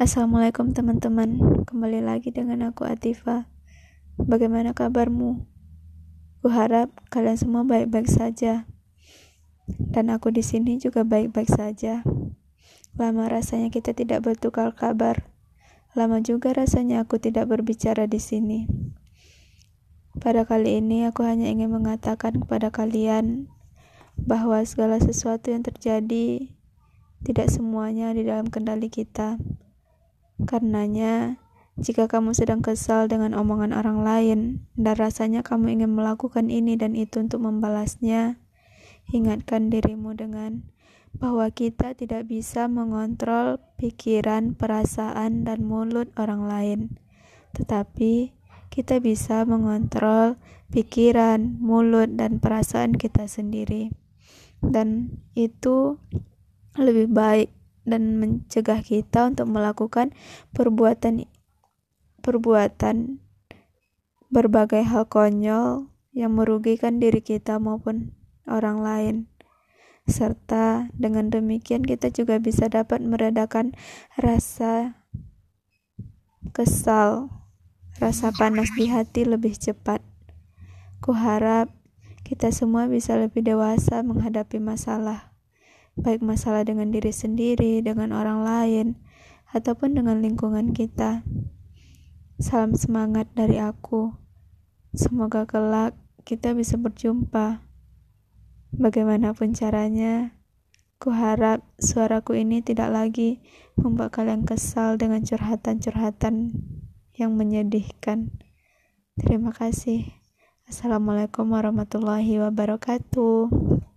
Assalamualaikum teman-teman, kembali lagi dengan aku Atifa. Bagaimana kabarmu? Kuharap kalian semua baik-baik saja. Dan aku di sini juga baik-baik saja. Lama rasanya kita tidak bertukar kabar. Lama juga rasanya aku tidak berbicara di sini. Pada kali ini aku hanya ingin mengatakan kepada kalian bahwa segala sesuatu yang terjadi tidak semuanya di dalam kendali kita Karenanya, jika kamu sedang kesal dengan omongan orang lain dan rasanya kamu ingin melakukan ini dan itu untuk membalasnya, ingatkan dirimu dengan bahwa kita tidak bisa mengontrol pikiran, perasaan, dan mulut orang lain, tetapi kita bisa mengontrol pikiran, mulut, dan perasaan kita sendiri, dan itu lebih baik dan mencegah kita untuk melakukan perbuatan perbuatan berbagai hal konyol yang merugikan diri kita maupun orang lain. Serta dengan demikian kita juga bisa dapat meredakan rasa kesal, rasa panas di hati lebih cepat. Kuharap kita semua bisa lebih dewasa menghadapi masalah baik masalah dengan diri sendiri, dengan orang lain, ataupun dengan lingkungan kita. Salam semangat dari aku. Semoga kelak kita bisa berjumpa. Bagaimanapun caranya, kuharap suaraku ini tidak lagi membuat kalian kesal dengan curhatan-curhatan yang menyedihkan. Terima kasih. Assalamualaikum warahmatullahi wabarakatuh.